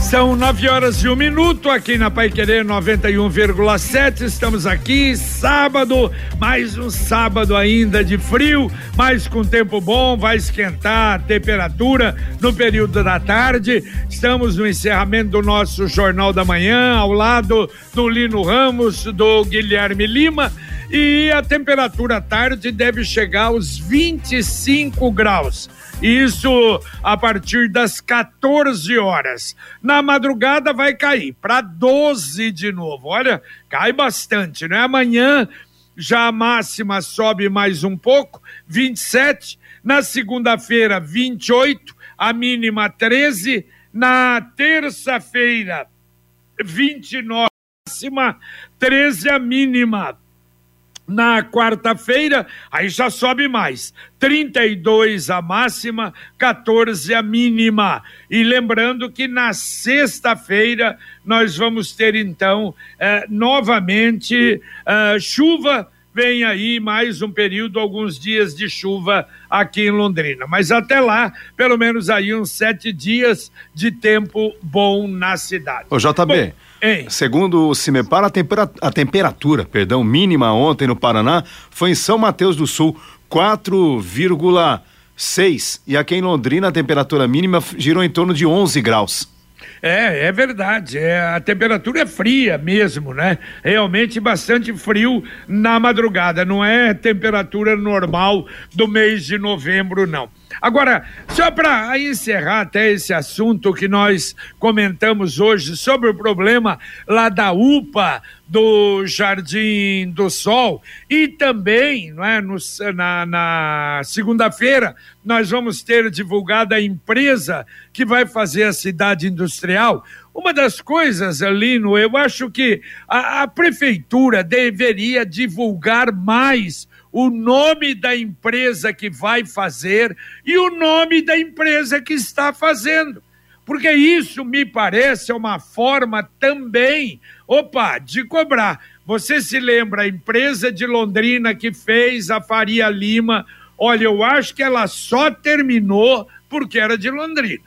São nove horas e um minuto aqui na Pai Querer 91,7. Estamos aqui, sábado, mais um sábado ainda de frio, mas com tempo bom, vai esquentar a temperatura no período da tarde. Estamos no encerramento do nosso Jornal da Manhã, ao lado do Lino Ramos, do Guilherme Lima. E a temperatura à tarde deve chegar aos 25 graus. Isso a partir das 14 horas. Na madrugada vai cair para 12 de novo. Olha, cai bastante, né? Amanhã já a máxima sobe mais um pouco, 27. Na segunda-feira, 28. A mínima 13. Na terça-feira, 29. Máxima 13 a mínima. Na quarta-feira, aí já sobe mais. 32 a máxima, 14 a mínima. E lembrando que na sexta-feira nós vamos ter então eh, novamente eh, chuva. Vem aí mais um período, alguns dias de chuva aqui em Londrina. Mas até lá, pelo menos aí uns sete dias de tempo bom na cidade. Ô, JB. Bom, Ei. Segundo o CIMEPAR, a, tempera a temperatura perdão, mínima ontem no Paraná foi em São Mateus do Sul, 4,6. E aqui em Londrina, a temperatura mínima girou em torno de 11 graus. É, é verdade. É, a temperatura é fria mesmo, né? Realmente bastante frio na madrugada. Não é temperatura normal do mês de novembro, não. Agora, só para encerrar até esse assunto que nós comentamos hoje sobre o problema lá da UPA do Jardim do Sol e também não é, no, na, na segunda-feira nós vamos ter divulgada a empresa que vai fazer a cidade industrial. Uma das coisas, Lino, eu acho que a, a prefeitura deveria divulgar mais o nome da empresa que vai fazer e o nome da empresa que está fazendo. Porque isso me parece uma forma também, opa, de cobrar. Você se lembra a empresa de Londrina que fez a Faria Lima? Olha, eu acho que ela só terminou porque era de Londrina.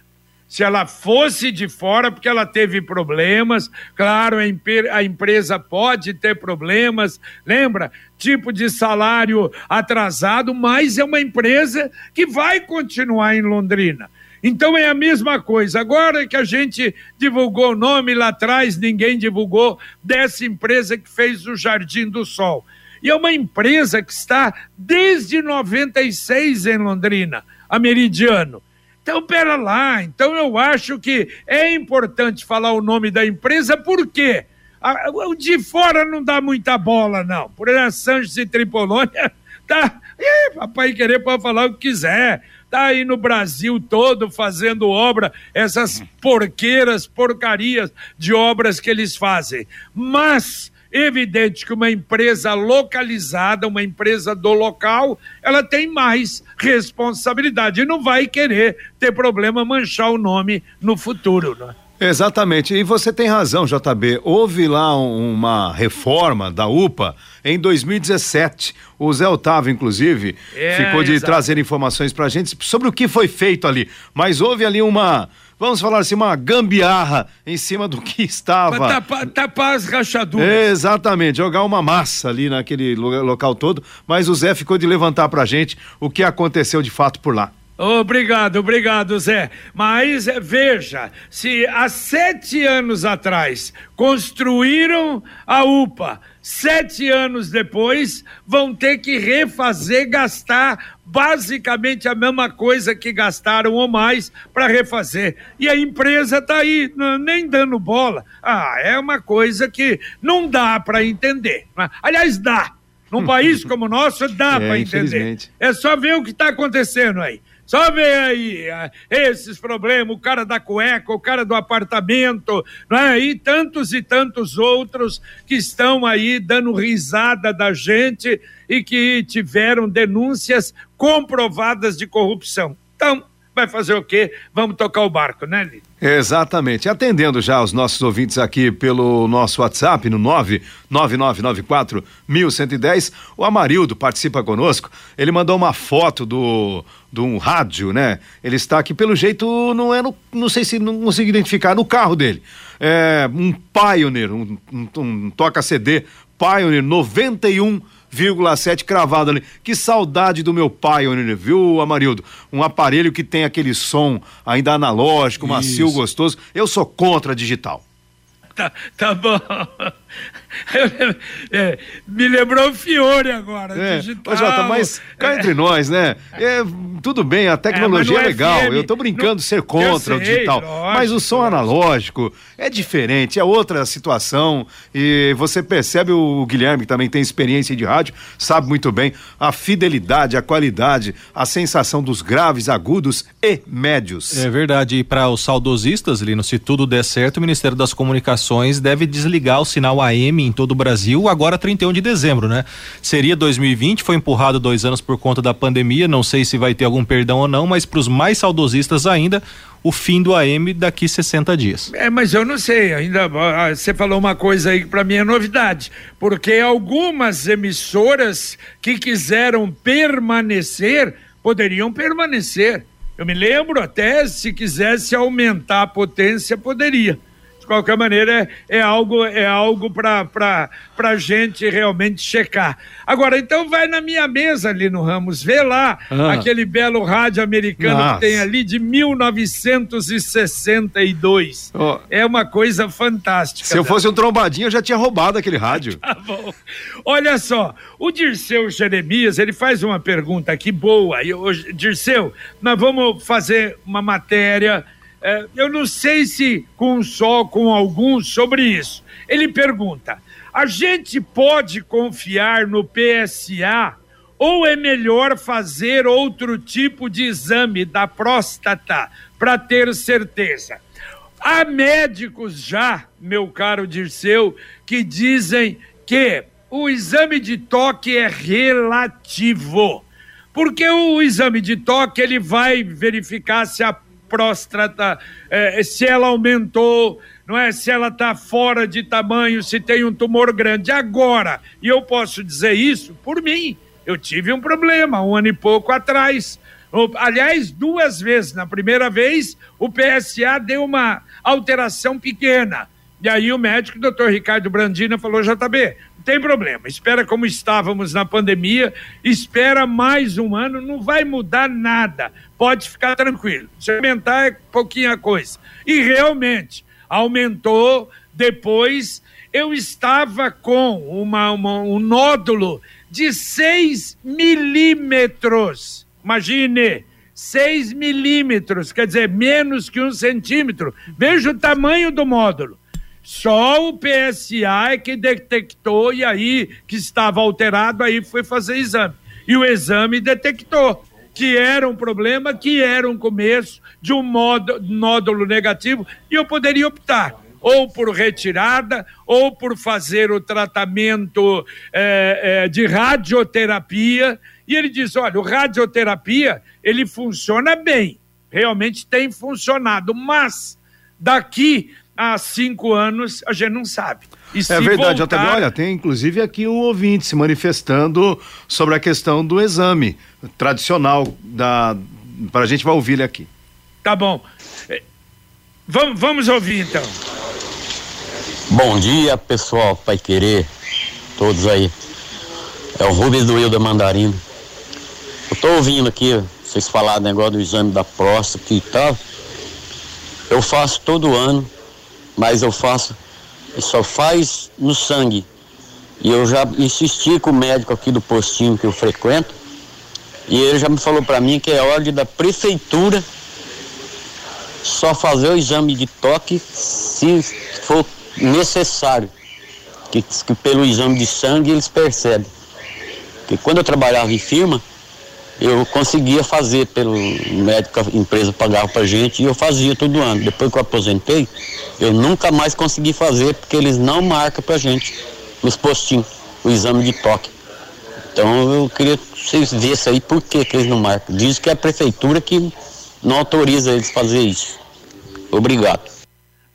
Se ela fosse de fora, porque ela teve problemas, claro, a, a empresa pode ter problemas, lembra? Tipo de salário atrasado, mas é uma empresa que vai continuar em Londrina. Então é a mesma coisa. Agora que a gente divulgou o nome lá atrás, ninguém divulgou dessa empresa que fez o Jardim do Sol. E é uma empresa que está desde 96 em Londrina, a Meridiano. Então, pera lá. Então, eu acho que é importante falar o nome da empresa, por quê? O de fora não dá muita bola, não. Por exemplo, Sanches e Tripolônia, tá. Papai querer pode falar o que quiser. Tá aí no Brasil todo fazendo obra, essas porqueiras, porcarias de obras que eles fazem. Mas Evidente que uma empresa localizada, uma empresa do local, ela tem mais responsabilidade e não vai querer ter problema manchar o nome no futuro, né? Exatamente, e você tem razão, JB. Houve lá uma reforma da UPA em 2017. O Zé Otávio, inclusive, é, ficou de exato. trazer informações para a gente sobre o que foi feito ali. Mas houve ali uma vamos falar assim, uma gambiarra em cima do que estava. Pra tapar, tapar as rachaduras. Exatamente, jogar uma massa ali naquele local todo, mas o Zé ficou de levantar pra gente o que aconteceu de fato por lá. Obrigado, obrigado, Zé. Mas eh, veja, se há sete anos atrás construíram a UPA, sete anos depois vão ter que refazer, gastar basicamente a mesma coisa que gastaram ou mais para refazer. E a empresa está aí, nem dando bola. Ah, é uma coisa que não dá para entender. Né? Aliás, dá. Num país como o nosso, dá é, para entender. É só ver o que está acontecendo aí. Só aí ah, esses problemas, o cara da cueca, o cara do apartamento, não é? e tantos e tantos outros que estão aí dando risada da gente e que tiveram denúncias comprovadas de corrupção. Então, vai fazer o quê? Vamos tocar o barco, né, Lili? Exatamente. Atendendo já os nossos ouvintes aqui pelo nosso WhatsApp no 99994 1110, o Amarildo participa conosco. Ele mandou uma foto do de um rádio, né? Ele está aqui pelo jeito não é no, não sei se não consigo identificar no carro dele. É um Pioneer, um, um, um toca CD Pioneer 91 1,7 cravado ali. Que saudade do meu pai, viu, Amarildo? Um aparelho que tem aquele som ainda analógico, macio, Isso. gostoso. Eu sou contra digital. Tá, tá bom. É, me lembrou o Fiore agora. É. Digital. Ô, Jota, mas cá entre nós, né? É, tudo bem, a tecnologia é, é legal. FM, eu tô brincando de ser contra sei, o digital. Lógico, mas o som lógico. analógico é diferente, é outra situação. E você percebe o Guilherme, que também tem experiência de rádio, sabe muito bem a fidelidade, a qualidade, a sensação dos graves, agudos e médios. É verdade. E para os saudosistas, Lino, se tudo der certo, o Ministério das Comunicações deve desligar o sinal AM em todo o Brasil agora 31 de dezembro, né? Seria 2020, foi empurrado dois anos por conta da pandemia, não sei se vai ter algum perdão ou não, mas para os mais saudosistas ainda, o fim do AM daqui 60 dias. É, mas eu não sei, ainda você falou uma coisa aí que para mim é novidade, porque algumas emissoras que quiseram permanecer poderiam permanecer. Eu me lembro até se quisesse aumentar a potência poderia qualquer maneira, é, é algo, é algo para a gente realmente checar. Agora, então vai na minha mesa ali no Ramos, vê lá ah. aquele belo rádio americano Nossa. que tem ali de 1962. Oh. É uma coisa fantástica. Se eu fosse um trombadinho, eu já tinha roubado aquele rádio. tá bom. Olha só, o Dirceu Jeremias, ele faz uma pergunta aqui boa. Eu, Dirceu, nós vamos fazer uma matéria é, eu não sei se com só, com alguns sobre isso. Ele pergunta: a gente pode confiar no PSA ou é melhor fazer outro tipo de exame da próstata para ter certeza? Há médicos já, meu caro Dirceu, que dizem que o exame de toque é relativo. Porque o exame de toque ele vai verificar se a próstata, é, se ela aumentou, não é? Se ela está fora de tamanho, se tem um tumor grande. Agora, e eu posso dizer isso por mim, eu tive um problema um ano e pouco atrás. Aliás, duas vezes. Na primeira vez, o PSA deu uma alteração pequena. E aí o médico, doutor Ricardo Brandina, falou: JB, tem problema, espera como estávamos na pandemia, espera mais um ano, não vai mudar nada, pode ficar tranquilo. Se aumentar é pouquinha coisa. E realmente, aumentou. Depois, eu estava com uma, uma um nódulo de 6 milímetros. Imagine, 6 milímetros, quer dizer, menos que um centímetro. Veja o tamanho do módulo. Só o PSA é que detectou e aí que estava alterado, aí foi fazer exame. E o exame detectou que era um problema, que era um começo de um nódulo negativo, e eu poderia optar ou por retirada, ou por fazer o tratamento é, é, de radioterapia. E ele diz: olha, o radioterapia ele funciona bem, realmente tem funcionado, mas daqui há cinco anos, a gente não sabe. E é verdade, voltar... até olha, tem inclusive aqui um ouvinte se manifestando sobre a questão do exame tradicional da para a gente vai ouvir ele aqui. Tá bom. É, vamos, vamos ouvir então. Bom dia, pessoal, Pai Querer, todos aí. É o Rubens do Ilda Mandarino. Eu tô ouvindo aqui vocês falarem negócio do exame da próstata e tal. Eu faço todo ano mas eu faço, só faz no sangue. E eu já insisti com o médico aqui do postinho que eu frequento, e ele já me falou para mim que é ordem da prefeitura só fazer o exame de toque se for necessário. Que, que pelo exame de sangue eles percebem. Porque quando eu trabalhava em firma, eu conseguia fazer pelo médico, a empresa pagava pra gente e eu fazia todo ano. Depois que eu aposentei, eu nunca mais consegui fazer porque eles não marcam pra gente nos postinhos o exame de toque. Então eu queria que vocês vissem aí por que, que eles não marcam. Diz que é a prefeitura que não autoriza eles fazer isso. Obrigado.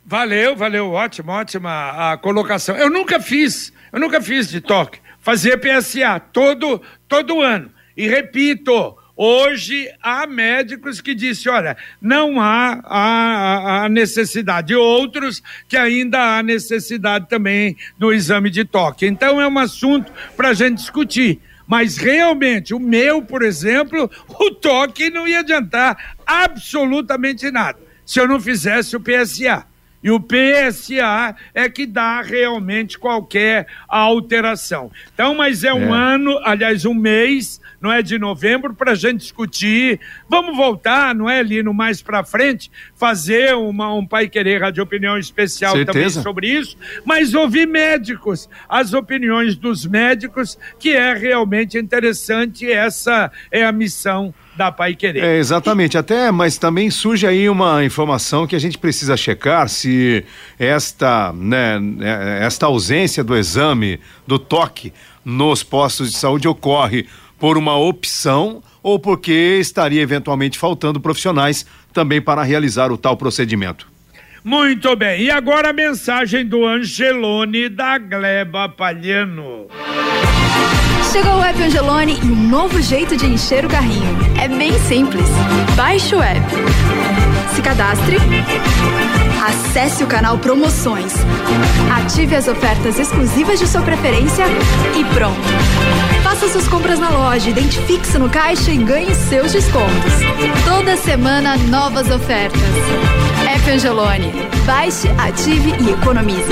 Valeu, valeu, ótimo, ótima a colocação. Eu nunca fiz, eu nunca fiz de toque, fazer PSA todo, todo ano. E repito, Hoje há médicos que dizem: olha, não há a, a, necessidade, outros que ainda há necessidade também do exame de toque. Então é um assunto para a gente discutir. Mas realmente, o meu, por exemplo, o toque não ia adiantar absolutamente nada se eu não fizesse o PSA. E o PSA é que dá realmente qualquer alteração. Então, mas é um é. ano, aliás, um mês não é de novembro, para a gente discutir. Vamos voltar, não é, Lino, mais para frente, fazer uma, um Pai Querer Rádio Opinião especial Certeza. também sobre isso, mas ouvir médicos, as opiniões dos médicos, que é realmente interessante, essa é a missão da Pai Querer. É, exatamente, até, mas também surge aí uma informação que a gente precisa checar se esta, né, esta ausência do exame do toque nos postos de saúde ocorre por uma opção ou porque estaria eventualmente faltando profissionais também para realizar o tal procedimento. Muito bem, e agora a mensagem do Angelone da Gleba Palhano. Chegou o app Angelone e um novo jeito de encher o carrinho. É bem simples. Baixe o app. Se cadastre. Acesse o canal Promoções. Ative as ofertas exclusivas de sua preferência e pronto. Faça suas compras na loja, identifique-se no caixa e ganhe seus descontos. Toda semana, novas ofertas. App Angelone. Baixe, ative e economize.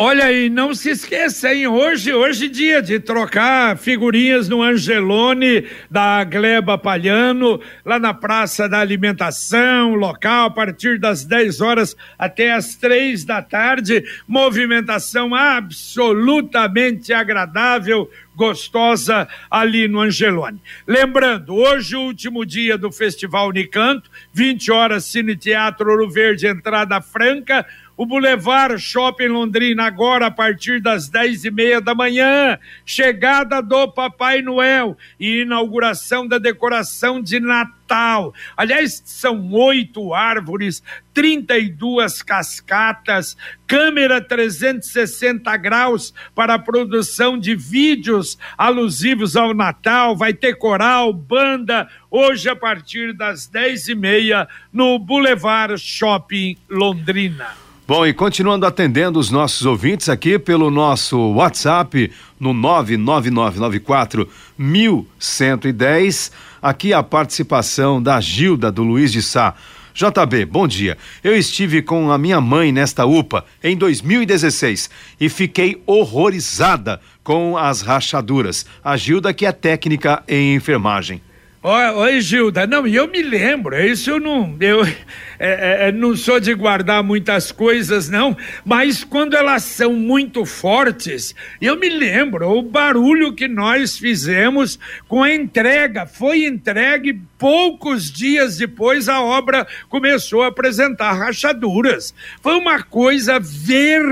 Olha aí, não se esqueça, hein? Hoje, hoje dia de trocar figurinhas no Angelone da Gleba Palhano, lá na Praça da Alimentação, local, a partir das 10 horas até as três da tarde. Movimentação absolutamente agradável, gostosa ali no Angelone. Lembrando, hoje o último dia do Festival Unicanto, 20 horas, Cine Teatro Ouro Verde, entrada franca o Boulevard Shopping Londrina, agora a partir das dez e meia da manhã. Chegada do Papai Noel e inauguração da decoração de Natal. Aliás, são oito árvores, 32 cascatas, câmera 360 graus para produção de vídeos alusivos ao Natal. Vai ter coral, banda, hoje a partir das dez e meia no Boulevard Shopping Londrina. Bom, e continuando atendendo os nossos ouvintes aqui pelo nosso WhatsApp no 99994 1110, aqui a participação da Gilda do Luiz de Sá. JB, bom dia. Eu estive com a minha mãe nesta UPA em 2016 e fiquei horrorizada com as rachaduras. A Gilda que é técnica em enfermagem. Oi, Gilda. Não, eu me lembro, isso eu não. Eu é, é, é, não sou de guardar muitas coisas, não, mas quando elas são muito fortes, eu me lembro o barulho que nós fizemos com a entrega. Foi entregue poucos dias depois a obra começou a apresentar rachaduras. Foi uma coisa vergonhosa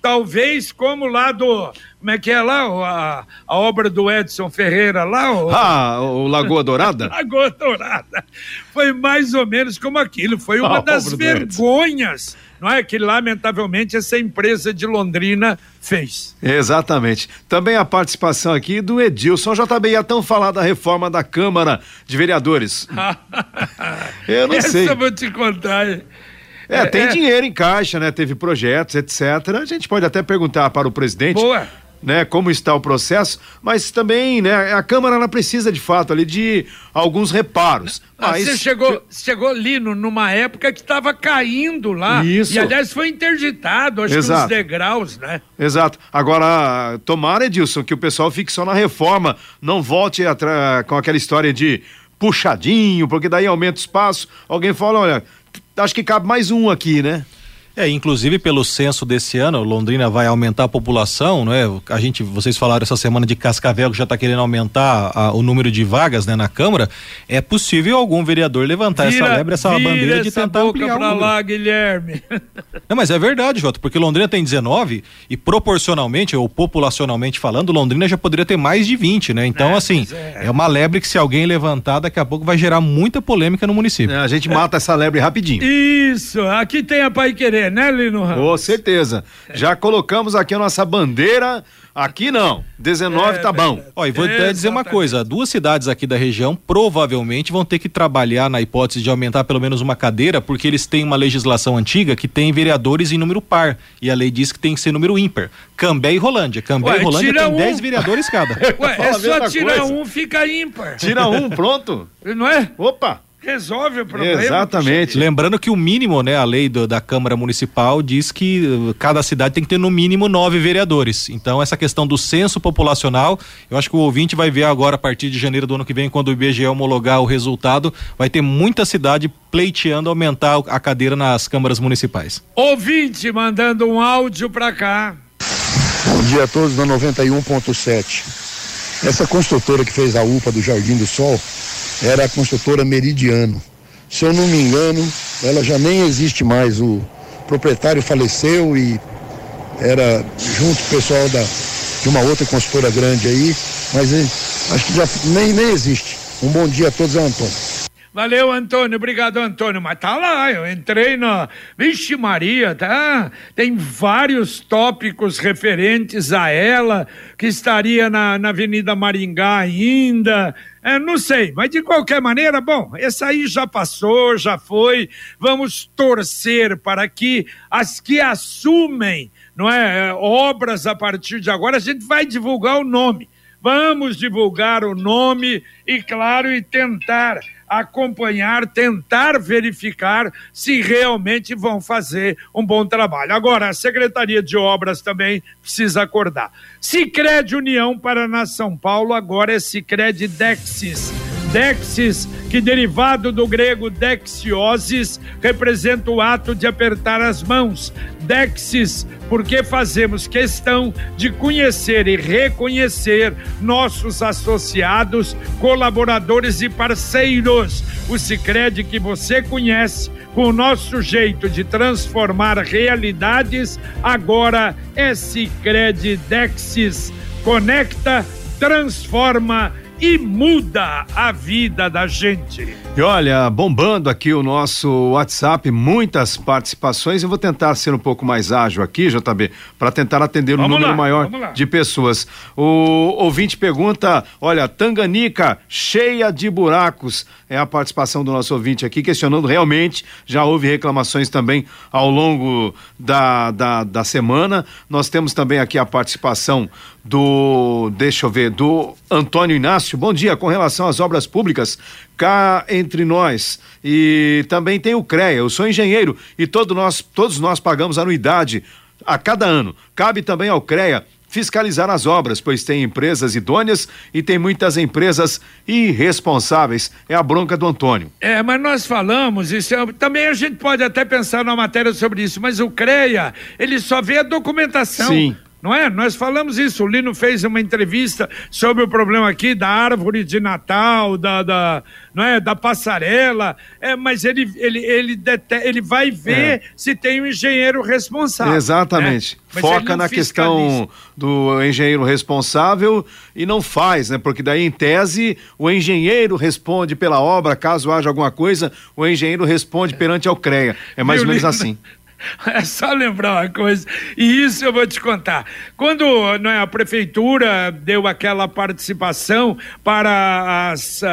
talvez como lá do. Como é que é lá? A, a obra do Edson Ferreira lá? O, ah, o Lagoa Dourada? Lagoa Dourada. Foi mais ou menos como aquilo. Foi uma a das vergonhas. Não é que, lamentavelmente, essa empresa de Londrina fez. Exatamente. Também a participação aqui do Edilson JB ia tão falar da reforma da Câmara de Vereadores. Eu não essa sei. Essa eu vou te contar. É, tem é. dinheiro em caixa, né? Teve projetos, etc. A gente pode até perguntar para o presidente. Boa. Né, como está o processo, mas também, né, a Câmara ela precisa de fato ali de alguns reparos. Ah, mas... Você chegou, chegou ali no, numa época que estava caindo lá. Isso. E aliás foi interditado, acho Exato. que os degraus, né? Exato. Agora, tomara, Edilson, que o pessoal fique só na reforma, não volte com aquela história de puxadinho, porque daí aumenta o espaço. Alguém fala, olha, acho que cabe mais um aqui, né? É, inclusive pelo censo desse ano, Londrina vai aumentar a população, não é? A gente, vocês falaram essa semana de Cascavel que já está querendo aumentar a, o número de vagas, né, na Câmara. É possível algum vereador levantar vira, essa lebre, essa bandeira de tentar boca ampliar pra lá, Guilherme. Não, mas é verdade, Jota, porque Londrina tem 19 e proporcionalmente ou populacionalmente falando, Londrina já poderia ter mais de 20, né? Então, é, assim, é. é. uma lebre que se alguém levantar, daqui a pouco vai gerar muita polêmica no município. É, a gente mata essa lebre rapidinho. Isso, aqui tem a Pai Querer, né, Lino Ramos? Com certeza. Já colocamos aqui a nossa bandeira. Aqui não. 19 é, tá bom. Ó, e vou até dizer uma coisa: duas cidades aqui da região provavelmente vão ter que trabalhar na hipótese de aumentar pelo menos uma cadeira, porque eles têm uma legislação antiga que tem vereadores em número par. E a lei diz que tem que ser número ímpar. Cambé e Rolândia. Cambé Ué, e Rolândia tem 10 um... vereadores cada. Ué, é só tirar coisa. um, fica ímpar. Tira um, pronto. Não é? Opa! Resolve o problema. Exatamente. Lembrando que o mínimo, né, a lei do, da Câmara Municipal diz que uh, cada cidade tem que ter no mínimo nove vereadores. Então, essa questão do censo populacional, eu acho que o ouvinte vai ver agora, a partir de janeiro do ano que vem, quando o IBGE homologar o resultado, vai ter muita cidade pleiteando aumentar a cadeira nas câmaras municipais. Ouvinte mandando um áudio para cá. Bom dia a todos da 91.7. Essa construtora que fez a UPA do Jardim do Sol era a construtora Meridiano. Se eu não me engano, ela já nem existe mais. O proprietário faleceu e era junto com o pessoal da, de uma outra construtora grande aí, mas acho que já nem, nem existe. Um bom dia a todos, Antônio. Valeu, Antônio. Obrigado, Antônio. Mas tá lá, eu entrei na. Vixe, Maria, tá? Tem vários tópicos referentes a ela, que estaria na, na Avenida Maringá ainda. É, não sei, mas de qualquer maneira, bom, esse aí já passou, já foi. Vamos torcer para que as que assumem, não é, obras a partir de agora, a gente vai divulgar o nome. Vamos divulgar o nome e, claro, e tentar acompanhar, tentar verificar se realmente vão fazer um bom trabalho. Agora, a Secretaria de Obras também precisa acordar. Sicredi União Paraná São Paulo, agora é Sicredi Dexis. Dexis, que derivado do grego dexiosis, representa o ato de apertar as mãos. Dexis, porque fazemos questão de conhecer e reconhecer nossos associados, colaboradores e parceiros. O Sicredi que você conhece, com o nosso jeito de transformar realidades, agora é Sicredi Dexis. Conecta, transforma e muda a vida da gente. E olha, bombando aqui o nosso WhatsApp, muitas participações. Eu vou tentar ser um pouco mais ágil aqui, JB, para tentar atender um número lá, maior de pessoas. O ouvinte pergunta: olha, Tanganica cheia de buracos. É a participação do nosso ouvinte aqui, questionando realmente. Já houve reclamações também ao longo da, da, da semana. Nós temos também aqui a participação do, deixa eu ver, do Antônio Inácio. Bom dia, com relação às obras públicas, cá entre nós. E também tem o CREA, eu sou engenheiro e todo nós, todos nós pagamos anuidade a cada ano. Cabe também ao CREA fiscalizar as obras, pois tem empresas idôneas e tem muitas empresas irresponsáveis. É a bronca do Antônio. É, mas nós falamos, isso é, também a gente pode até pensar numa matéria sobre isso, mas o CREA, ele só vê a documentação. Sim. Não é? Nós falamos isso. O Lino fez uma entrevista sobre o problema aqui da árvore de Natal, da, da não é, da passarela. É, mas ele ele ele, dete, ele vai ver é. se tem um engenheiro responsável. Exatamente. Né? Foca na questão do engenheiro responsável e não faz, né? Porque daí em tese o engenheiro responde pela obra, caso haja alguma coisa, o engenheiro responde perante ao CREA. É mais ou menos assim. É só lembrar uma coisa, e isso eu vou te contar. Quando é, a prefeitura deu aquela participação para as, uh,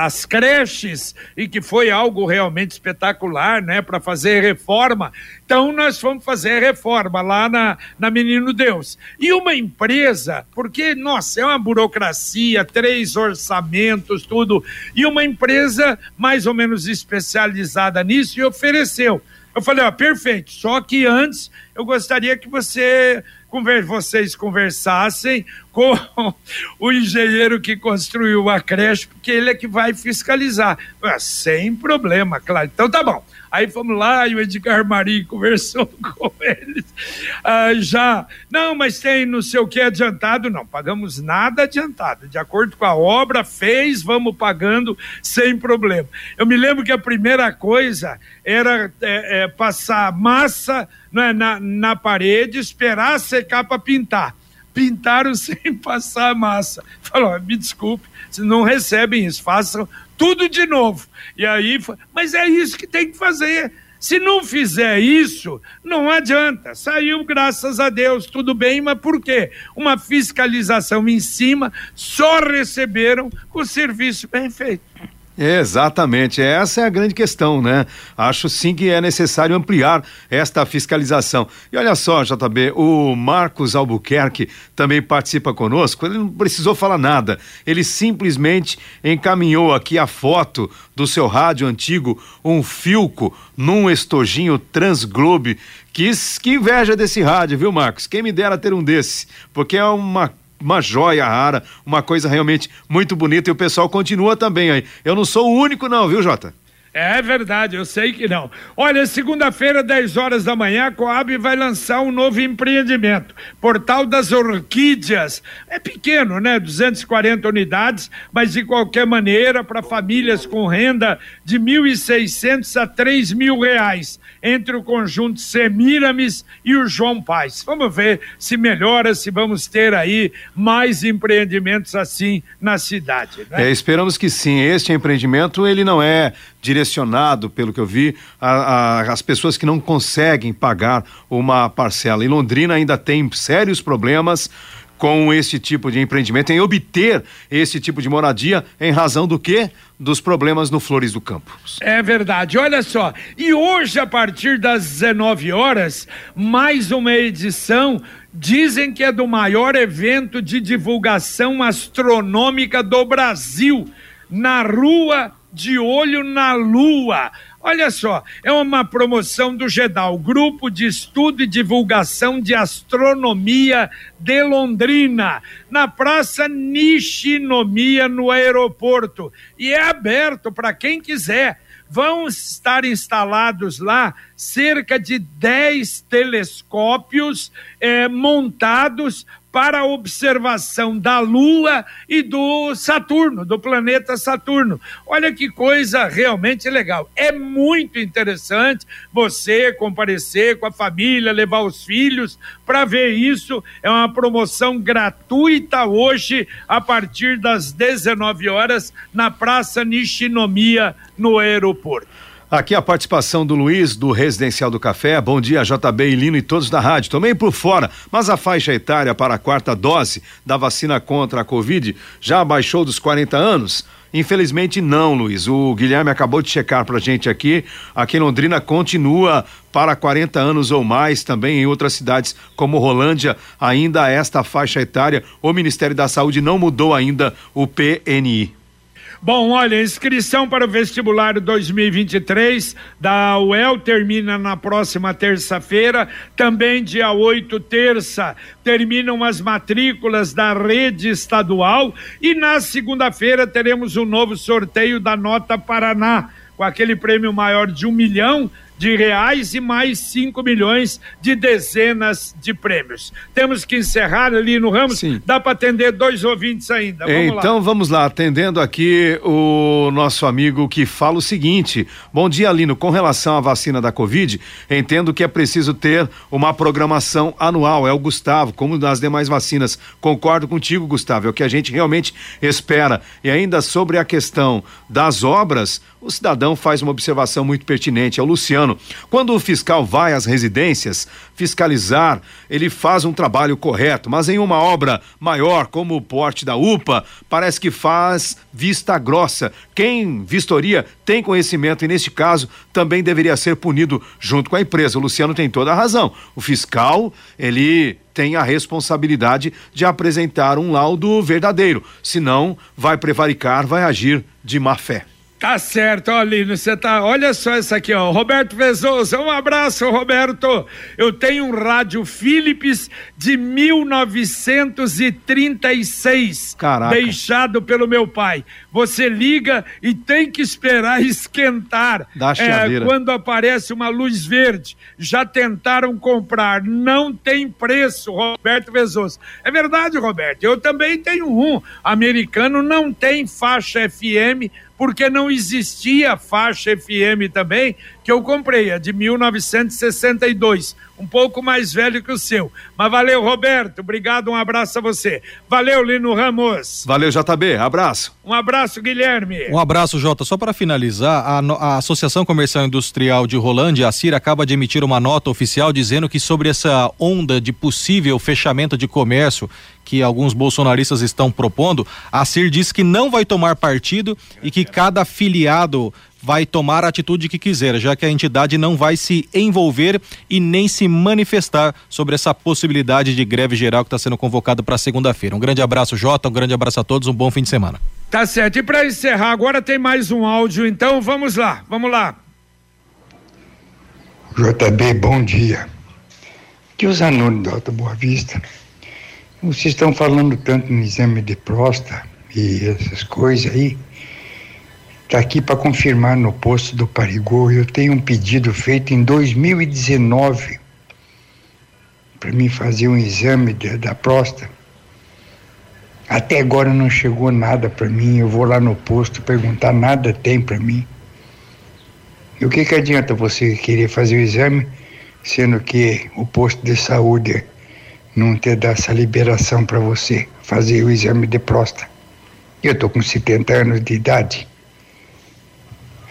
as creches, e que foi algo realmente espetacular, né, para fazer reforma, então nós fomos fazer reforma lá na, na Menino Deus. E uma empresa, porque, nossa, é uma burocracia, três orçamentos, tudo, e uma empresa mais ou menos especializada nisso e ofereceu. Eu falei, ó, perfeito. Só que antes eu gostaria que você vocês conversassem com o engenheiro que construiu a creche, porque ele é que vai fiscalizar. sem problema, claro. Então tá bom. Aí fomos lá e o Edgar Marinho conversou com eles. Ah, já, não, mas tem não sei o que adiantado. Não, pagamos nada adiantado. De acordo com a obra, fez, vamos pagando sem problema. Eu me lembro que a primeira coisa era é, é, passar massa né, na, na parede, esperar secar para pintar pintaram sem passar massa. Falou, me desculpe, não recebem isso, façam tudo de novo. E aí, mas é isso que tem que fazer. Se não fizer isso, não adianta. Saiu, graças a Deus, tudo bem, mas por quê? Uma fiscalização em cima, só receberam o serviço bem feito. Exatamente, essa é a grande questão, né? Acho sim que é necessário ampliar esta fiscalização. E olha só, JB, o Marcos Albuquerque também participa conosco, ele não precisou falar nada, ele simplesmente encaminhou aqui a foto do seu rádio antigo, um Filco, num estojinho Transglobe. Que, que inveja desse rádio, viu, Marcos? Quem me dera ter um desse, porque é uma uma joia rara, uma coisa realmente muito bonita e o pessoal continua também aí. Eu não sou o único não, viu, Jota? É verdade, eu sei que não. Olha, segunda-feira, 10 horas da manhã, a Coab vai lançar um novo empreendimento. Portal das Orquídeas. É pequeno, né? 240 unidades, mas de qualquer maneira, para famílias com renda de 1.600 a 3 mil reais entre o conjunto Semiramis e o João Paz. Vamos ver se melhora, se vamos ter aí mais empreendimentos assim na cidade. Né? É, esperamos que sim. Este empreendimento ele não é direcionado, pelo que eu vi, às pessoas que não conseguem pagar uma parcela. E Londrina ainda tem sérios problemas com esse tipo de empreendimento, em obter esse tipo de moradia, em razão do quê? Dos problemas no Flores do Campo. É verdade, olha só. E hoje, a partir das 19 horas, mais uma edição. Dizem que é do maior evento de divulgação astronômica do Brasil, na Rua de Olho na Lua. Olha só, é uma promoção do GEDAL, Grupo de Estudo e Divulgação de Astronomia de Londrina, na Praça Nishinomiya, no aeroporto. E é aberto para quem quiser. Vão estar instalados lá cerca de 10 telescópios eh, montados para a observação da Lua e do Saturno, do planeta Saturno. Olha que coisa realmente legal. É muito interessante você comparecer com a família, levar os filhos para ver isso. É uma promoção gratuita hoje, a partir das 19 horas, na Praça Nishinomiya, no aeroporto. Aqui a participação do Luiz, do Residencial do Café. Bom dia, JB e Lino e todos da rádio. Tomei por fora, mas a faixa etária para a quarta dose da vacina contra a Covid já abaixou dos 40 anos? Infelizmente não, Luiz. O Guilherme acabou de checar pra gente aqui. Aqui em Londrina continua para 40 anos ou mais, também em outras cidades como Rolândia, ainda esta faixa etária. O Ministério da Saúde não mudou ainda o PNI. Bom, olha, inscrição para o vestibular 2023 da UEL termina na próxima terça-feira, também dia 8, terça, terminam as matrículas da rede estadual e na segunda-feira teremos um novo sorteio da Nota Paraná, com aquele prêmio maior de um milhão de reais e mais 5 milhões de dezenas de prêmios. Temos que encerrar ali no Ramos. Sim. Dá para atender dois ouvintes ainda. Vamos então lá. vamos lá, atendendo aqui o nosso amigo que fala o seguinte: Bom dia, Lino. Com relação à vacina da Covid, entendo que é preciso ter uma programação anual. É o Gustavo, como das demais vacinas. Concordo contigo, Gustavo. É o que a gente realmente espera. E ainda sobre a questão das obras, o cidadão faz uma observação muito pertinente. É o Luciano. Quando o fiscal vai às residências fiscalizar, ele faz um trabalho correto, mas em uma obra maior, como o porte da UPA, parece que faz vista grossa. Quem vistoria tem conhecimento e, neste caso, também deveria ser punido junto com a empresa. O Luciano tem toda a razão. O fiscal, ele tem a responsabilidade de apresentar um laudo verdadeiro, senão vai prevaricar, vai agir de má fé. Tá certo, ó, Lino, você tá. Olha só essa aqui, ó. Roberto Vezoso, um abraço, Roberto. Eu tenho um rádio Philips de 1936. Caraca. Deixado pelo meu pai. Você liga e tem que esperar esquentar. Dá a chaveira. É, quando aparece uma luz verde. Já tentaram comprar, não tem preço, Roberto Vezoso. É verdade, Roberto. Eu também tenho um. Americano não tem faixa FM porque não existia faixa FM também, que eu comprei, a de 1962, um pouco mais velho que o seu. Mas valeu, Roberto, obrigado, um abraço a você. Valeu, Lino Ramos. Valeu, JB, abraço. Um abraço, Guilherme. Um abraço, Jota. Só para finalizar, a, a, Associação Comercial Industrial de Rolândia, a CIR, acaba de emitir uma nota oficial dizendo que sobre essa onda de possível fechamento de comércio que alguns bolsonaristas estão propondo, a CIR diz que não vai tomar partido e que cada filiado vai tomar a atitude que quiser, já que a entidade não vai se envolver e nem se manifestar sobre essa possibilidade de greve geral que está sendo convocada para segunda-feira. Um grande abraço, Jota, um grande abraço a todos, um bom fim de semana. Tá certo. E para encerrar, agora tem mais um áudio, então vamos lá, vamos lá. JB, bom dia. Que os alunos da Alta Boa Vista, vocês estão falando tanto no exame de próstata e essas coisas aí. Está aqui para confirmar no posto do Parigô. Eu tenho um pedido feito em 2019 para mim fazer um exame de, da próstata. Até agora não chegou nada para mim. Eu vou lá no posto perguntar, nada tem para mim. E o que, que adianta você querer fazer o exame, sendo que o posto de saúde não te dá essa liberação para você fazer o exame de próstata? Eu estou com 70 anos de idade.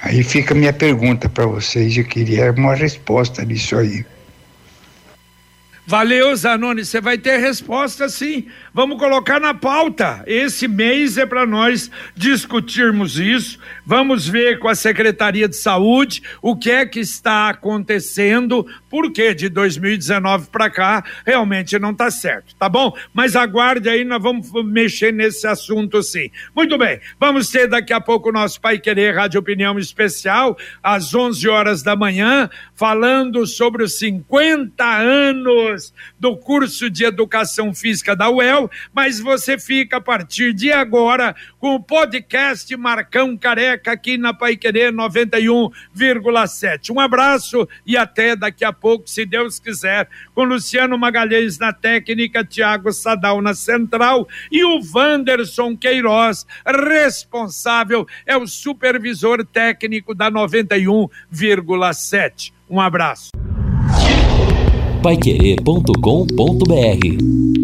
Aí fica a minha pergunta para vocês, eu queria uma resposta disso aí. Valeu, Zanoni, você vai ter resposta sim. Vamos colocar na pauta. Esse mês é para nós discutirmos isso. Vamos ver com a Secretaria de Saúde o que é que está acontecendo, porque de 2019 para cá realmente não está certo, tá bom? Mas aguarde aí, nós vamos mexer nesse assunto sim. Muito bem, vamos ter daqui a pouco o nosso Pai Querer Rádio Opinião Especial, às 11 horas da manhã, falando sobre os 50 anos do curso de Educação Física da UEL, mas você fica a partir de agora com o podcast Marcão Careca aqui na Pai Querer 91,7. Um abraço e até daqui a pouco, se Deus quiser, com Luciano Magalhães na técnica, Tiago Sadal na central e o Wanderson Queiroz, responsável, é o supervisor técnico da 91,7. Um abraço. Paiquerê.com.br